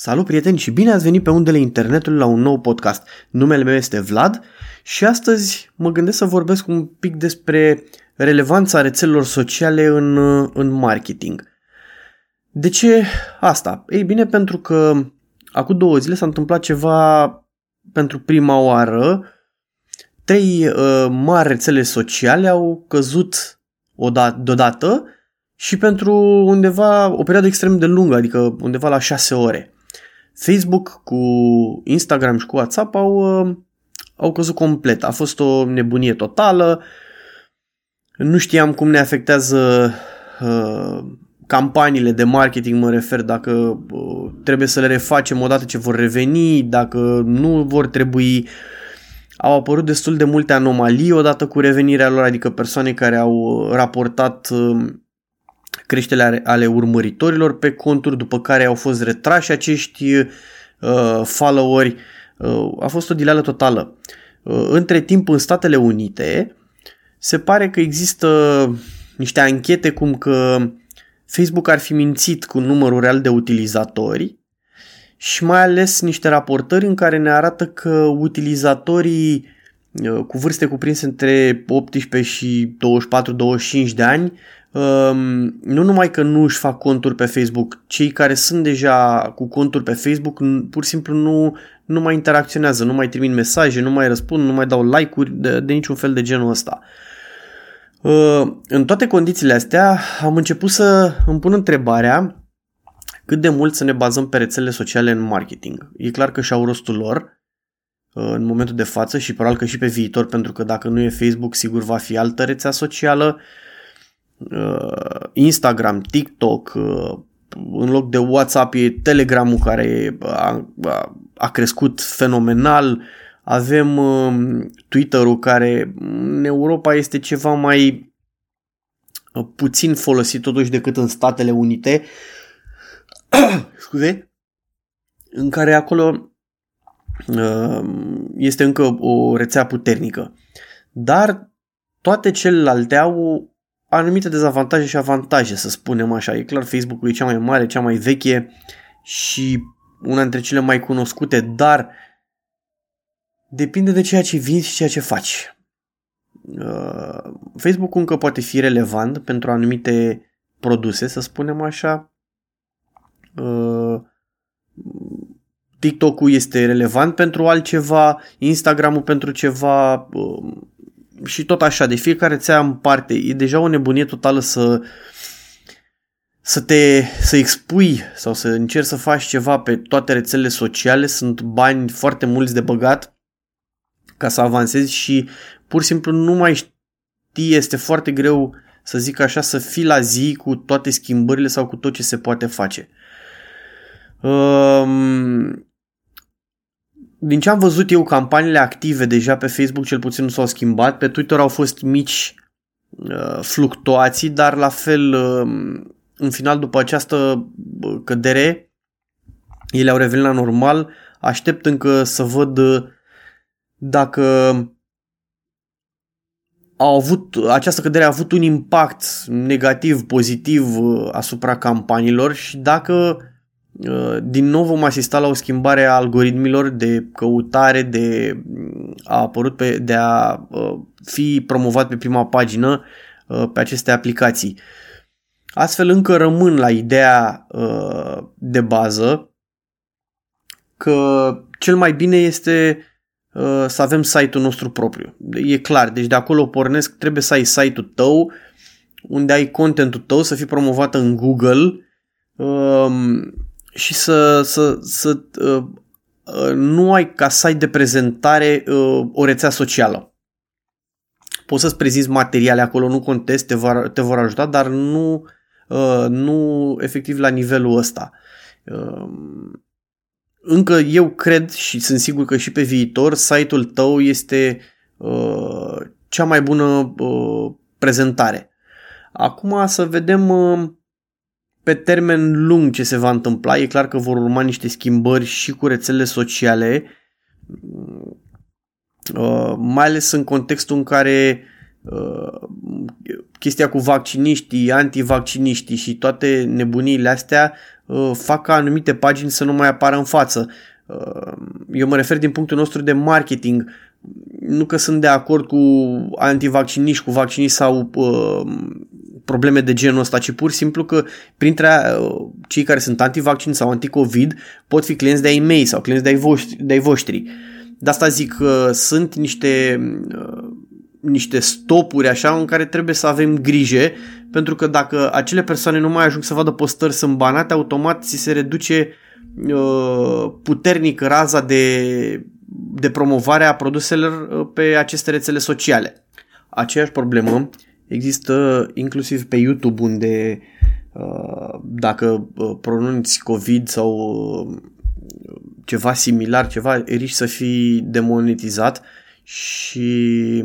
Salut prieteni și bine ați venit pe undele internetului la un nou podcast. Numele meu este Vlad și astăzi mă gândesc să vorbesc un pic despre relevanța rețelelor sociale în, în marketing. De ce asta? Ei bine, pentru că acum două zile s-a întâmplat ceva pentru prima oară. Trei uh, mari rețele sociale au căzut odată, deodată și pentru undeva o perioadă extrem de lungă, adică undeva la șase ore. Facebook cu Instagram și cu WhatsApp au, uh, au căzut complet. A fost o nebunie totală. Nu știam cum ne afectează uh, campaniile de marketing, mă refer, dacă uh, trebuie să le refacem odată ce vor reveni, dacă nu vor trebui. Au apărut destul de multe anomalii odată cu revenirea lor, adică persoane care au raportat uh, creșterea ale urmăritorilor pe conturi, după care au fost retrași acești uh, followeri. Uh, a fost o dileală totală. Uh, între timp, în Statele Unite, se pare că există niște anchete cum că Facebook ar fi mințit cu numărul real de utilizatori și mai ales niște raportări în care ne arată că utilizatorii uh, cu vârste cuprinse între 18 și 24-25 de ani um, nu numai că nu își fac conturi pe Facebook, cei care sunt deja cu conturi pe Facebook pur și simplu nu, nu mai interacționează, nu mai trimit mesaje, nu mai răspund, nu mai dau like-uri de, de niciun fel de genul ăsta. Uh, în toate condițiile astea am început să îmi pun întrebarea cât de mult să ne bazăm pe rețelele sociale în marketing. E clar că și-au rostul lor uh, în momentul de față și probabil că și pe viitor, pentru că dacă nu e Facebook, sigur va fi altă rețea socială. Uh, Instagram, TikTok, în loc de WhatsApp e Telegramul care a, a, a crescut fenomenal, avem uh, Twitter-ul care în Europa este ceva mai uh, puțin folosit totuși decât în Statele Unite. Scuze? În care acolo uh, este încă o rețea puternică. Dar toate celelalte au anumite dezavantaje și avantaje, să spunem așa. E clar, Facebook-ul e cea mai mare, cea mai veche și una dintre cele mai cunoscute, dar Depinde de ceea ce vinzi și ceea ce faci. Uh, Facebook încă poate fi relevant pentru anumite produse, să spunem așa. Uh, TikTok-ul este relevant pentru altceva, Instagram-ul pentru ceva uh, și tot așa, de fiecare țea în parte. E deja o nebunie totală să să te să expui sau să încerci să faci ceva pe toate rețelele sociale, sunt bani foarte mulți de băgat ca să avansezi și pur și simplu nu mai știi, este foarte greu să zic așa, să fii la zi cu toate schimbările sau cu tot ce se poate face. Um, din ce am văzut eu, campaniile active deja pe Facebook cel puțin nu s-au schimbat, pe Twitter au fost mici uh, fluctuații, dar la fel uh, în final după această cădere ele au revenit la normal. Aștept încă să văd uh, dacă au avut, această cădere a avut un impact negativ, pozitiv uh, asupra campaniilor și dacă uh, din nou vom asista la o schimbare a algoritmilor de căutare, de a apărut pe, de a uh, fi promovat pe prima pagină pe aceste aplicații. Astfel încă rămân la ideea de bază că cel mai bine este Uh, să avem site-ul nostru propriu. E clar, deci de acolo pornesc, trebuie să ai site-ul tău, unde ai contentul tău să fie promovat în Google um, și să, să, să uh, uh, nu ai ca site de prezentare uh, o rețea socială. Poți să-ți prezinți materiale acolo, nu contest, te vor, te vor ajuta, dar nu, uh, nu efectiv la nivelul ăsta. Uh, încă eu cred și sunt sigur că și pe viitor site-ul tău este uh, cea mai bună uh, prezentare. Acum să vedem uh, pe termen lung ce se va întâmpla. E clar că vor urma niște schimbări și cu rețelele sociale, uh, mai ales în contextul în care chestia cu vacciniștii, antivacciniștii și toate nebuniile astea fac ca anumite pagini să nu mai apară în față. Eu mă refer din punctul nostru de marketing. Nu că sunt de acord cu antivacciniști, cu vacciniști sau probleme de genul ăsta, ci pur și simplu că printre uh, cei care sunt antivaccin sau anticovid pot fi clienți de-ai mei sau clienți de-ai voștri. De-ai voștri. De asta zic că sunt niște, uh, niște stopuri așa în care trebuie să avem grijă pentru că dacă acele persoane nu mai ajung să vadă postări sunt banate, automat ți se reduce uh, puternic raza de, de promovare a produselor pe aceste rețele sociale. Aceeași problemă Există inclusiv pe YouTube unde uh, dacă uh, pronunți COVID sau uh, ceva similar, ceva, riști să fii demonetizat și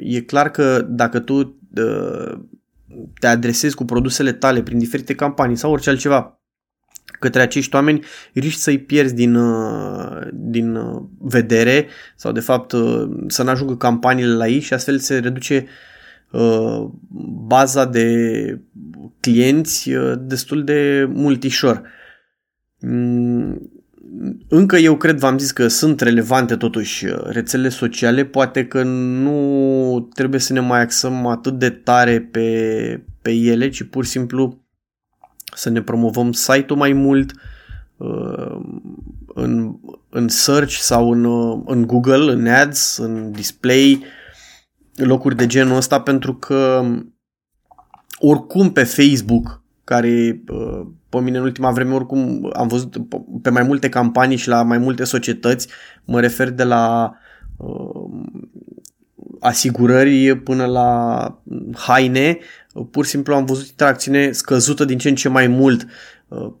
e clar că dacă tu te adresezi cu produsele tale prin diferite campanii sau orice altceva către acești oameni, riști să-i pierzi din, din vedere sau de fapt să nu ajungă campaniile la ei și astfel se reduce uh, Uh, baza de clienți uh, destul de multișor. Mm, încă eu cred, v-am zis că sunt relevante totuși uh, rețelele sociale, poate că nu trebuie să ne mai axăm atât de tare pe, pe ele, ci pur și simplu să ne promovăm site-ul mai mult în, în search sau în, în Google, în ads, în display, locuri de genul ăsta pentru că oricum pe Facebook, care pe mine în ultima vreme oricum am văzut pe mai multe campanii și la mai multe societăți, mă refer de la asigurări până la haine, pur și simplu am văzut interacțiune scăzută din ce în ce mai mult.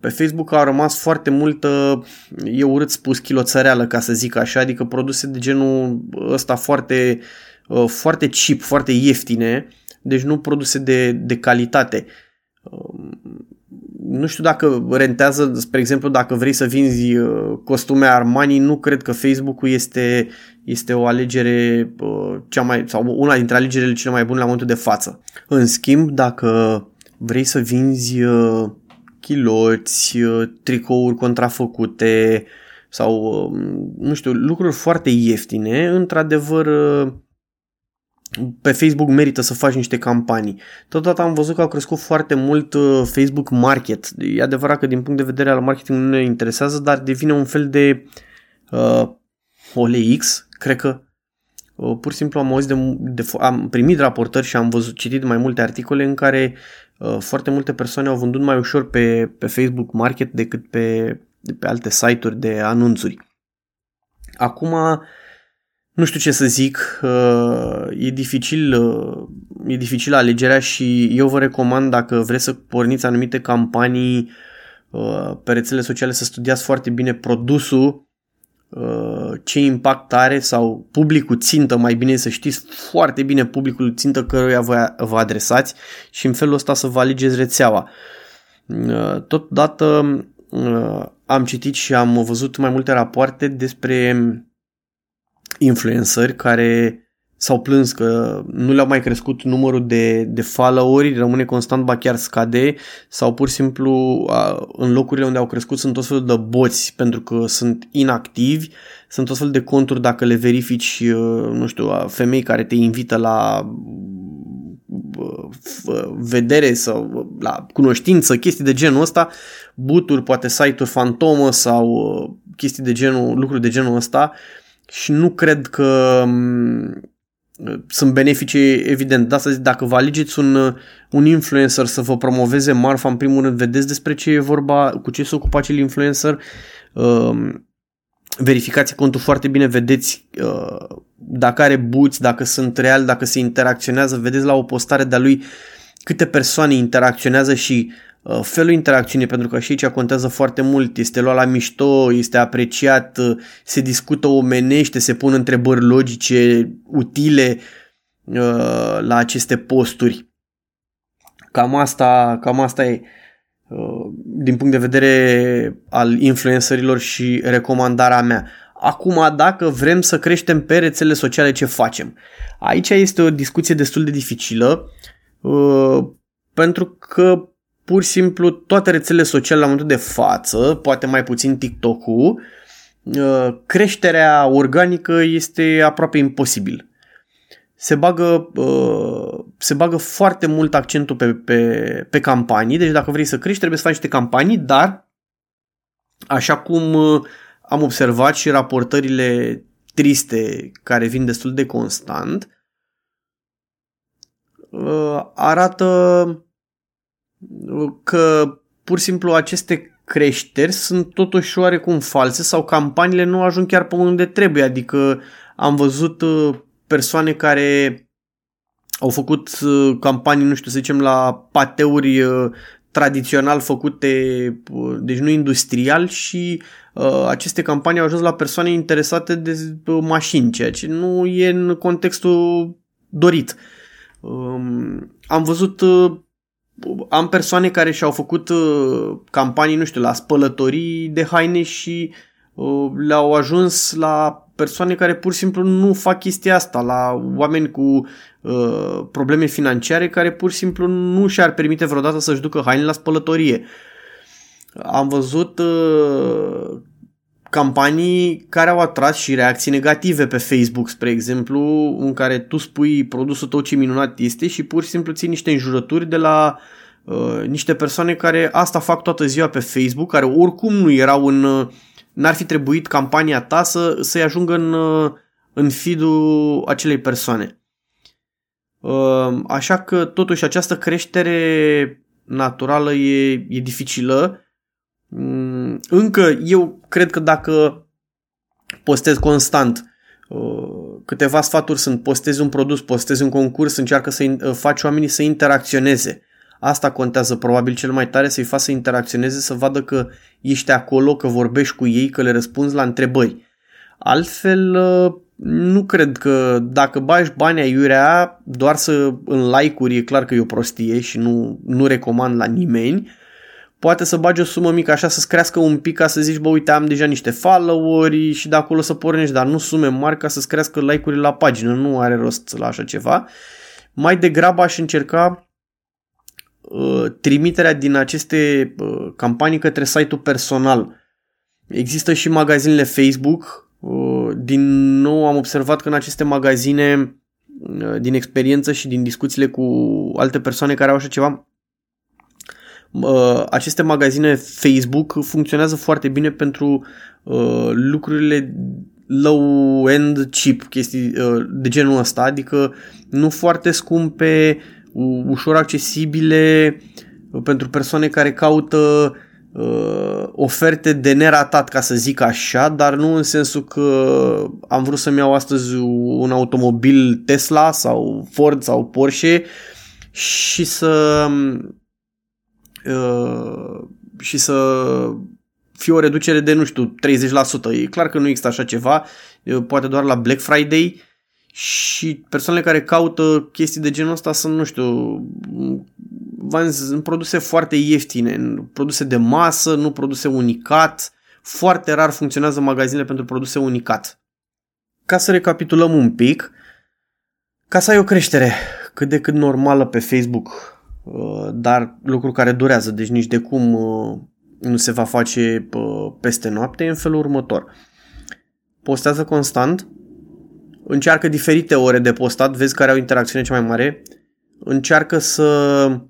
Pe Facebook a rămas foarte multă, eu urât spus, chiloțăreală, ca să zic așa, adică produse de genul ăsta foarte uh, Uh, foarte cheap, foarte ieftine, deci nu produse de, de calitate. Um, nu știu dacă rentează, spre exemplu, dacă vrei să vinzi uh, costume Armani, nu cred că Facebook-ul este, este o alegere uh, cea mai, sau una dintre alegerile cele mai bune la momentul de față. În schimb, dacă vrei să vinzi chiloți, tricouri contrafăcute sau, um, nu știu, lucruri foarte ieftine, într-adevăr pe Facebook merită să faci niște campanii. Totodată am văzut că au crescut foarte mult uh, Facebook Market. E adevărat că din punct de vedere al marketing nu ne interesează, dar devine un fel de uh, OLX, cred că uh, pur și simplu am auzit de, de, am primit raportări și am văzut citit mai multe articole în care uh, foarte multe persoane au vândut mai ușor pe, pe Facebook Market decât pe, pe alte site-uri de anunțuri. Acum uh, nu știu ce să zic, uh, e dificil, uh, e dificil alegerea și eu vă recomand dacă vreți să porniți anumite campanii uh, pe rețele sociale să studiați foarte bine produsul, ce impact are sau publicul țintă, mai bine să știți foarte bine publicul țintă căruia vă, vă adresați și în felul ăsta să vă alegeți rețeaua. Totodată am citit și am văzut mai multe rapoarte despre influenceri care s-au plâns că nu le-au mai crescut numărul de, de followeri, rămâne constant, ba chiar scade, sau pur și simplu în locurile unde au crescut sunt tot felul de boți pentru că sunt inactivi, sunt tot felul de conturi dacă le verifici, nu știu, femei care te invită la vedere sau la cunoștință, chestii de genul ăsta, buturi, poate site-uri fantomă sau chestii de genul, lucruri de genul ăsta, și nu cred că mm, sunt beneficii evident. De asta zic, dacă vă alegeți un, un influencer să vă promoveze marfa, în primul rând vedeți despre ce e vorba, cu ce se ocupă acel influencer, uh, verificați contul foarte bine, vedeți uh, dacă are buți, dacă sunt real, dacă se interacționează, vedeți la o postare de-a lui câte persoane interacționează și Uh, felul interacțiunii, pentru că și aici contează foarte mult, este luat la mișto, este apreciat, uh, se discută omenește, se pun întrebări logice, utile uh, la aceste posturi. Cam asta, cam asta e din punct de vedere al influencerilor și recomandarea mea. acum dacă vrem să creștem pe rețele sociale ce facem. Aici este o discuție destul de dificilă uh, pentru că pur și simplu toate rețelele sociale la momentul de față, poate mai puțin TikTok-ul, uh, creșterea organică este aproape imposibil. Se bagă, uh, se bagă foarte mult accentul pe, pe, pe campanii, deci dacă vrei să crești trebuie să faci niște campanii, dar așa cum uh, am observat și raportările triste care vin destul de constant, arată că pur și simplu aceste creșteri sunt totuși oarecum false sau campaniile nu ajung chiar pe unde trebuie. Adică am văzut uh, persoane care au făcut uh, campanii, nu știu, să zicem, la pateuri uh, tradițional făcute, deci nu industrial și uh, aceste campanii au ajuns la persoane interesate de mașini, ceea ce nu e în contextul dorit. Um, am văzut uh, am persoane care și-au făcut uh, campanii, nu știu, la spălătorii de haine și uh, le-au ajuns la persoane care pur și simplu nu fac chestia asta, la oameni cu uh, probleme financiare care pur și simplu nu și-ar permite vreodată să-și ducă haine la spălătorie. Am văzut uh, campanii care au atras și reacții negative pe Facebook, spre exemplu, în care tu spui produsul tău ce minunat este și pur și simplu ții niște înjurături de la uh, niște persoane care asta fac toată ziua pe Facebook, care oricum nu erau în... Uh, n-ar fi trebuit campania ta să, să-i ajungă în, uh, în feed-ul acelei persoane. Uh, așa că, totuși, această creștere naturală e, e dificilă Mm, încă eu cred că dacă postez constant uh, câteva sfaturi sunt postezi un produs, postezi un concurs, încearcă să uh, faci oamenii să interacționeze. Asta contează probabil cel mai tare, să-i faci să interacționeze, să vadă că ești acolo, că vorbești cu ei, că le răspunzi la întrebări. Altfel, uh, nu cred că dacă bagi bani aiurea doar să în like-uri, e clar că e o prostie și nu, nu recomand la nimeni, poate să bagi o sumă mică așa să-ți crească un pic ca să zici, bă, uite, am deja niște follow-uri și de acolo să pornești, dar nu sume mari ca să-ți crească like-urile la pagină, nu are rost la așa ceva. Mai degrabă aș încerca uh, trimiterea din aceste uh, campanii către site-ul personal. Există și magazinele Facebook. Uh, din nou am observat că în aceste magazine, uh, din experiență și din discuțiile cu alte persoane care au așa ceva, uh, aceste magazine Facebook funcționează foarte bine pentru uh, lucrurile low-end cheap, chestii uh, de genul ăsta, adică nu foarte scumpe, ușor accesibile uh, pentru persoane care caută uh, oferte de neratat, ca să zic așa, dar nu în sensul că am vrut să-mi iau astăzi un automobil Tesla sau Ford sau Porsche și să Uh, și să fie o reducere de, nu știu, 30%. E clar că nu există așa ceva, poate doar la Black Friday și persoanele care caută chestii de genul ăsta sunt, nu știu, în produse foarte ieftine, în produse de masă, nu produse unicat. Foarte rar funcționează magazinele pentru produse unicat. Ca să recapitulăm un pic, ca să ai o creștere cât de cât normală pe Facebook Uh, dar lucru care durează, deci nici de cum uh, nu se va face uh, peste noapte, în felul următor. Postează constant, încearcă diferite ore de postat, vezi care au interacțiune cea mai mare, încearcă să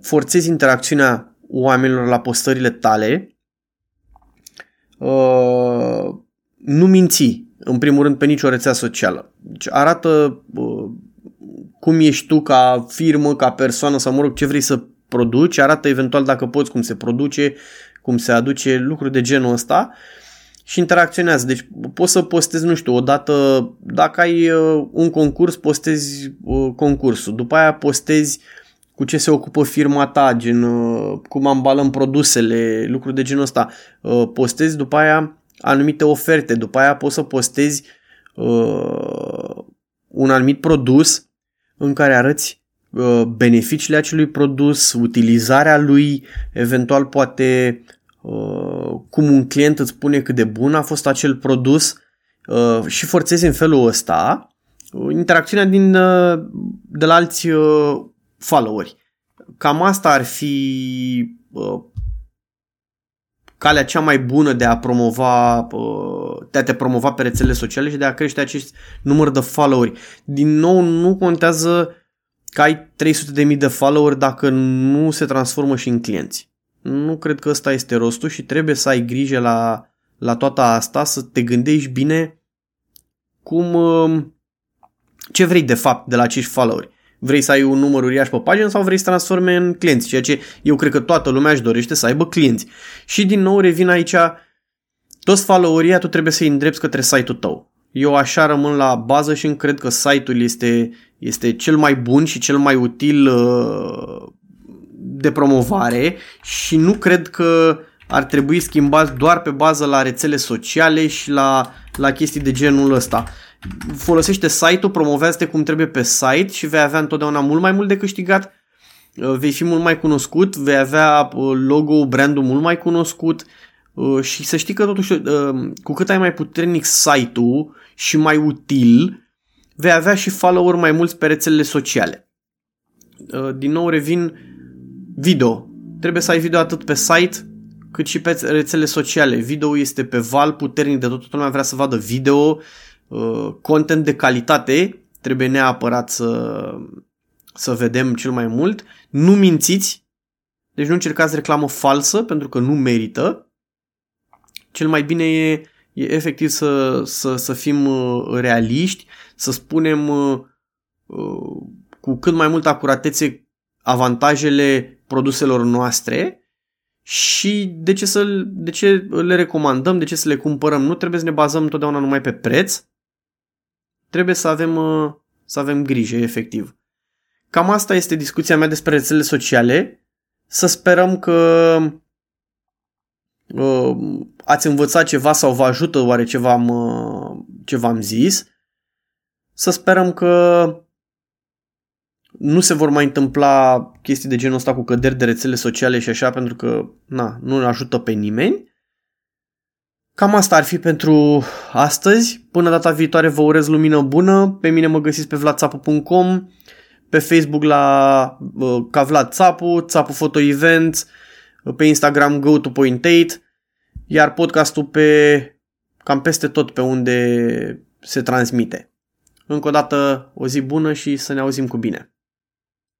forțezi interacțiunea oamenilor la postările tale, nu minți, în primul rând, pe nicio rețea socială. Deci arată cum ești tu ca firmă, ca persoană sau mă rog ce vrei să produci, arată eventual dacă poți cum se produce, cum se aduce, lucruri de genul ăsta și interacționează. Deci poți să postezi, nu știu, odată, dacă ai uh, un concurs, postezi uh, concursul, după aia postezi cu ce se ocupă firma ta, gen uh, cum ambalăm produsele, lucruri de genul ăsta. Postezi după aia anumite oferte, după aia poți să postezi un anumit produs în care arăți uh, beneficiile acelui produs, utilizarea lui, eventual poate uh, cum un client îți spune cât de bun a fost acel produs uh, și forțezi în felul ăsta interacțiunea din, de la alți followeri. Cam asta ar fi calea cea mai bună de a promova, de a te promova pe rețelele sociale și de a crește acest număr de followeri. Din nou, nu contează că ai 300.000 de followeri dacă nu se transformă și în clienți. Nu cred că ăsta este rostul și trebuie să ai grijă la, la toată asta, să te gândești bine cum, um, ce vrei de fapt de la acești followeri. Vrei să ai un număr uriaș pe pagină sau vrei să transforme în clienți, ceea ce eu cred că toată lumea își dorește să aibă clienți. Și din nou revin aici, toți followerii tu trebuie să-i îndrepți către site-ul tău. Eu așa rămân la bază și cred că site-ul este, este cel mai bun și cel mai util uh, de promovare și nu cred că ar trebui schimbați doar pe bază la rețele sociale și la, la chestii de genul ăsta. Folosește site-ul, promovează-te cum trebuie pe site și vei avea întotdeauna mult mai mult de câștigat, uh, vei fi mult mai cunoscut, vei avea uh, logo, brandul mult mai cunoscut și să știi că totuși cu cât ai mai puternic site-ul și mai util, vei avea și follower mai mulți pe rețelele sociale. Din nou revin Video. Trebuie să ai video atât pe site cât și pe rețele sociale. Video este pe val puternic de tot, toată lumea vrea să vadă video, uh, content de calitate, trebuie neapărat să, să vedem cel mai mult. Nu mințiți, deci nu încercați reclamă falsă pentru că nu merită. Cel mai bine e, e efectiv să, să, să fim uh, realiști, să spunem uh, cu cât mai multă acuratețe avantajele produselor noastre și de ce, să, de ce le recomandăm, de ce să le cumpărăm. Nu trebuie să ne bazăm întotdeauna numai pe preț, trebuie să avem, uh, să avem grijă, efectiv. Cam asta este discuția mea despre rețelele sociale. Să sperăm că uh, ați învățat ceva sau vă ajută oare ce v-am, uh, ce v-am zis. Să sperăm că nu se vor mai întâmpla chestii de genul ăsta cu căderi de rețele sociale și așa, pentru că na, nu ne ajută pe nimeni. Cam asta ar fi pentru astăzi. Până data viitoare vă urez lumină bună. Pe mine mă găsiți pe vladțapu.com, pe Facebook la uh, ca Vlad Țapu, Țapu Photo Events, pe Instagram go to point 8, iar podcastul pe cam peste tot pe unde se transmite. Încă o dată o zi bună și să ne auzim cu bine.